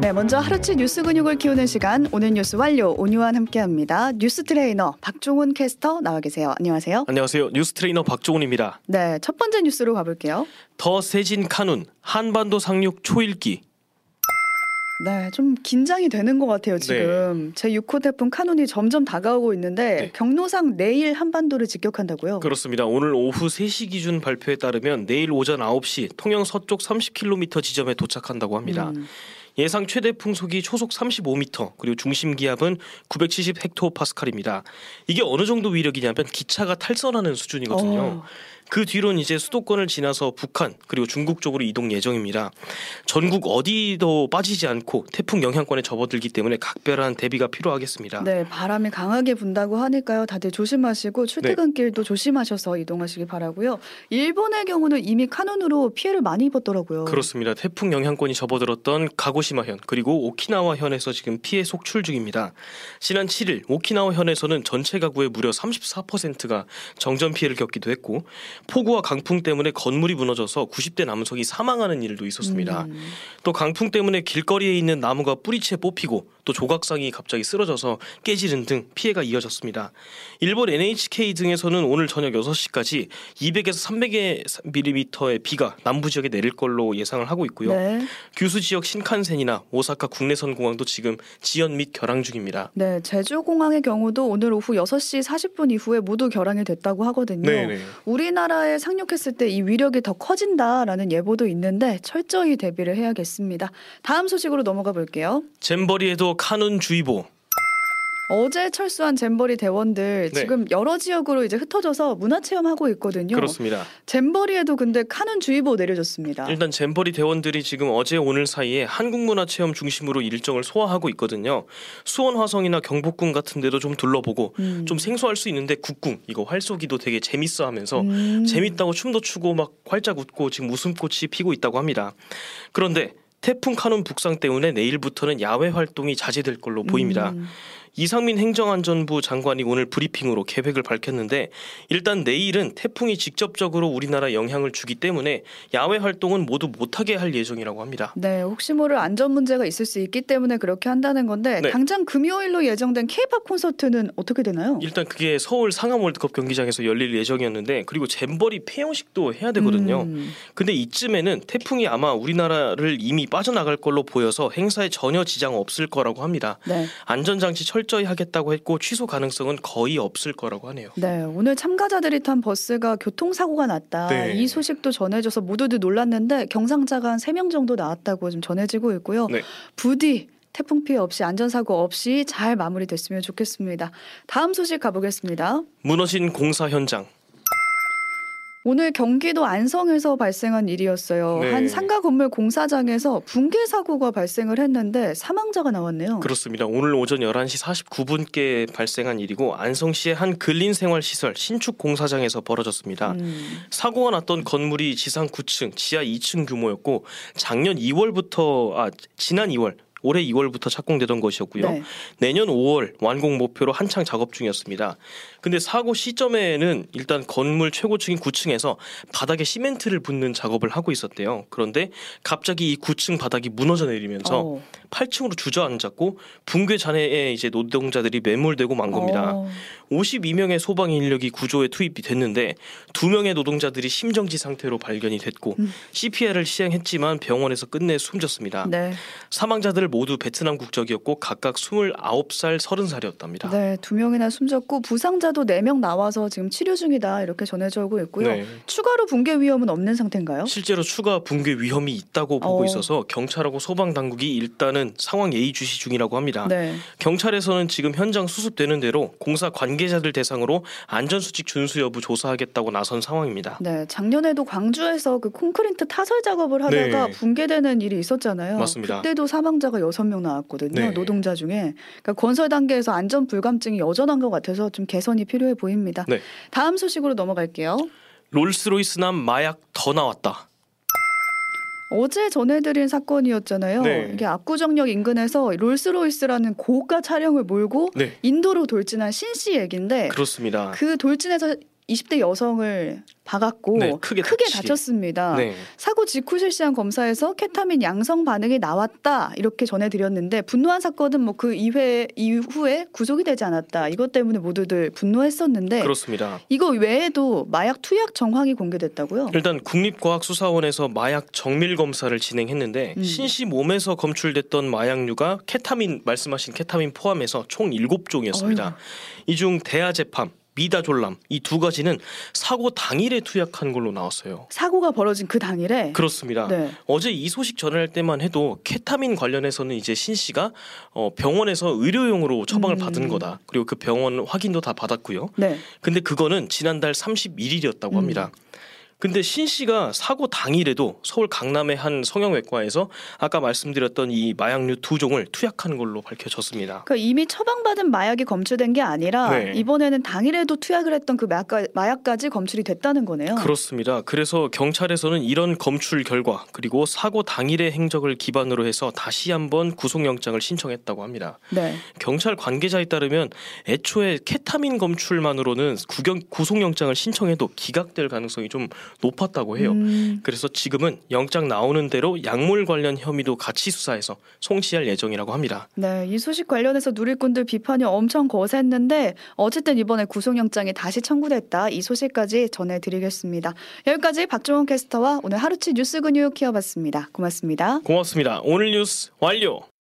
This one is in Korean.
네, 먼저 하루치 뉴스 근육을 키우는 시간 오늘 뉴스 완료 오뉴완 함께합니다. 뉴스 트레이너 박종훈 캐스터 나와 계세요. 안녕하세요. 안녕하세요. 뉴스 트레이너 박종훈입니다. 네, 첫 번째 뉴스로 가볼게요. 더 세진 카눈 한반도 상륙 초읽기. 네, 좀 긴장이 되는 것 같아요 지금. 제 6호 태풍 카눈이 점점 다가오고 있는데 네. 경로상 내일 한반도를 직격한다고요. 그렇습니다. 오늘 오후 3시 기준 발표에 따르면 내일 오전 9시 통영 서쪽 30km 지점에 도착한다고 합니다. 음, 예상 최대 풍속이 초속 35m 그리고 중심 기압은 970 헥토파스칼입니다. 이게 어느 정도 위력이냐면 기차가 탈선하는 수준이거든요. 어. 그 뒤로는 이제 수도권을 지나서 북한 그리고 중국 쪽으로 이동 예정입니다. 전국 어디도 빠지지 않고 태풍 영향권에 접어들기 때문에 각별한 대비가 필요하겠습니다. 네, 바람이 강하게 분다고 하니까요. 다들 조심하시고 출퇴근길도 조심하셔서 이동하시기 바라고요. 일본의 경우는 이미 카눈으로 피해를 많이 입었더라고요. 그렇습니다. 태풍 영향권이 접어들었던 가고시마현 그리고 오키나와현에서 지금 피해 속출 중입니다. 지난 7일 오키나와현에서는 전체 가구의 무려 34%가 정전 피해를 겪기도 했고 폭우와 강풍 때문에 건물이 무너져서 90대 남성이 사망하는 일도 있었습니다. 음, 또 강풍 때문에 길거리에 있는 나무가 뿌리채 뽑히고 또 조각상이 갑자기 쓰러져서 깨지는 등 피해가 이어졌습니다. 일본 NHK 등에서는 오늘 저녁 6시까지 200에서 300mm의 비가 남부 지역에 내릴 걸로 예상을 하고 있고요. 네. 규수 지역 신칸센이나 오사카 국내선 공항도 지금 지연 및 결항 중입니다. 네, 제주 공항의 경우도 오늘 오후 6시 40분 이후에 모두 결항이 됐다고 하거든요. 네네. 우리나라에 상륙했을 때 이 위력이 더 커진다라는 예보도 있는데 철저히 대비를 해야겠습니다. 다음 소식으로 넘어가 볼게요. 잼버리에도 카눈 주의보. 어제 철수한 잼버리 대원들 네. 지금 여러 지역으로 이제 흩어져서 문화 체험하고 있거든요. 그렇습니다. 잼버리에도 근데 카눈 주의보 내려졌습니다. 일단 잼버리 대원들이 지금 어제 오늘 사이에 한국 문화 체험 중심으로 일정을 소화하고 있거든요. 수원 화성이나 경복궁 같은 데도 좀 둘러보고 음. 좀 생소할 수 있는데 국궁 이거 활쏘기도 되게 재밌어 하면서 음. 재밌다고 춤도 추고 막 활짝 웃고 지금 웃음꽃이 피고 있다고 합니다. 그런데 태풍 카눈 북상 때문에 내일부터는 야외 활동이 자제될 걸로 보입니다. 음. 이상민 행정안전부 장관이 오늘 브리핑으로 계획을 밝혔는데 일단 내일은 태풍이 직접적으로 우리나라 영향을 주기 때문에 야외 활동은 모두 못하게 할 예정이라고 합니다. 네, 혹시 모를 안전 문제가 있을 수 있기 때문에 그렇게 한다는 건데 네. 당장 금요일로 예정된 K-팝 콘서트는 어떻게 되나요? 일단 그게 서울 상암 월드컵 경기장에서 열릴 예정이었는데 그리고 잼버리 폐영식도 해야 되거든요. 음. 근데 이쯤에는 태풍이 아마 우리나라를 이미 빠져나갈 걸로 보여서 행사에 전혀 지장 없을 거라고 합니다. 네. 안전장치 철 저히 하겠다고 했고 취소 가능성은 거의 없을 거라고 하네요. 네, 오늘 참가자들이 탄 버스가 교통사고가 났다. 네. 이 소식도 전해져서 모두들 놀랐는데 경상자가 한 3명 정도 나왔다고 좀 전해지고 있고요. 네. 부디 태풍 피해 없이 안전사고 없이 잘 마무리됐으면 좋겠습니다. 다음 소식 가보겠습니다. 무너진 공사 현장. 오늘 경기도 안성에서 발생한 일이었어요. 네. 한 상가 건물 공사장에서 붕괴 사고가 발생을 했는데 사망자가 나왔네요. 그렇습니다. 오늘 오전 11시 49분께 발생한 일이고 안성시의 한 근린생활시설 신축 공사장에서 벌어졌습니다. 음, 사고가 났던 건물이 지상 9층, 지하 2층 규모였고 작년 2월부터 아 지난 2월 올해 2월부터 착공되던 것이었고요. 네. 내년 5월 완공 목표로 한창 작업 중이었습니다. 근데 사고 시점에는 일단 건물 최고층인 9층에서 바닥에 시멘트를 붓는 작업을 하고 있었대요. 그런데 갑자기 이 9층 바닥이 무너져 내리면서 어, 8층으로 주저앉았고 붕괴 잔해에 이제 노동자들이 매몰되고 만 겁니다. 어, 52명의 소방 인력이 구조에 투입이 됐는데 두 명의 노동자들이 심정지 상태로 발견이 됐고 음. CPR을 시행했지만 병원에서 끝내 숨졌습니다. 네. 사망자들 모두 베트남 국적이었고 각각 29살, 30살이었답니다. 네, 두 명이나 숨졌고 부상자도 네 명 나와서 지금 치료 중이다 이렇게 전해져 오고 있고요. 네. 추가로 붕괴 위험은 없는 상태인가요? 실제로 추가 붕괴 위험이 있다고 보고 어. 있어서 경찰하고 소방 당국이 일단은 상황 예의 주시 중이라고 합니다. 네. 경찰에서는 지금 현장 수습되는 대로 공사 관계자들 대상으로 안전수칙 준수 여부 조사하겠다고 나선 상황입니다. 네, 작년에도 광주에서 그 콘크리트 타설 작업을 하다가 네. 붕괴되는 일이 있었잖아요. 맞습니다. 그때도 사망자가 여섯 명 나왔거든요. 네. 노동자 중에. 그러니까 건설 단계에서 안전 불감증이 여전한 것 같아서 좀 개선이 필요해 보입니다. 네. 다음 소식으로 넘어갈게요. 롤스로이스 남 마약 더 나왔다. 어제 전해드린 사건이었잖아요. 네. 이게 압구정역 인근에서 롤스로이스라는 고가 차량을 몰고 네. 인도로 돌진한 신 씨 얘긴데 그렇습니다. 그 돌진에서 20대 여성을 박았고 네, 크게 다치게. 다쳤습니다. 네. 사고 직후 실시한 검사에서 케타민 양성 반응이 나왔다 이렇게 전해드렸는데 분노한 사건은 뭐 그 이회 이후에 구속이 되지 않았다 이것 때문에 모두들 분노했었는데 그렇습니다. 이거 외에도 마약 투약 정황이 공개됐다고요? 일단 국립과학수사원에서 마약 정밀 검사를 진행했는데 음. 신씨 몸에서 검출됐던 마약류가 케타민 말씀하신 케타민 포함해서 총 7종이었습니다. 이 중 대아제팜, 미다졸람 이 두 가지는 사고 당일에 투약한 걸로 나왔어요. 사고가 벌어진 그 당일에 그렇습니다. 네. 어제 이 소식 전할 때만 해도 케타민 관련해서는 이제 신 씨가 어, 병원에서 의료용으로 처방을 음. 받은 거다. 그리고 그 병원 확인도 다 받았고요. 네. 근데 그거는 지난달 31일이었다고 합니다. 근데 신 씨가 사고 당일에도 서울 강남의 한 성형외과에서 아까 말씀드렸던 이 마약류 두 종을 투약한 걸로 밝혀졌습니다. 그러니까 이미 처방받은 마약이 검출된 게 아니라 네. 이번에는 당일에도 투약을 했던 그 마약까, 마약까 지 검출이 됐다는 거네요. 그렇습니다. 그래서 경찰에서는 이런 검출 결과 그리고 사고 당일의 행적을 기반으로 해서 다시 한번 구속영장을 신청했다고 합니다. 네. 경찰 관계자에 따르면 애초에 케타민 검출만으로는 구경, 구속영장을 신청해도 기각될 가능성이 좀 높았다고 해요. 음, 그래서 지금은 영장 나오는 대로 약물 관련 혐의도 같이 수사해서 송치할 예정이라고 합니다. 네, 이 소식 관련해서 누리꾼들 비판이 엄청 거셌는데 어쨌든 이번에 구속영장이 다시 청구됐다. 이 소식까지 전해드리겠습니다. 여기까지 박종원 캐스터와 오늘 하루치 뉴스 근육 키워봤습니다. 고맙습니다. 고맙습니다. 오늘 뉴스 완료.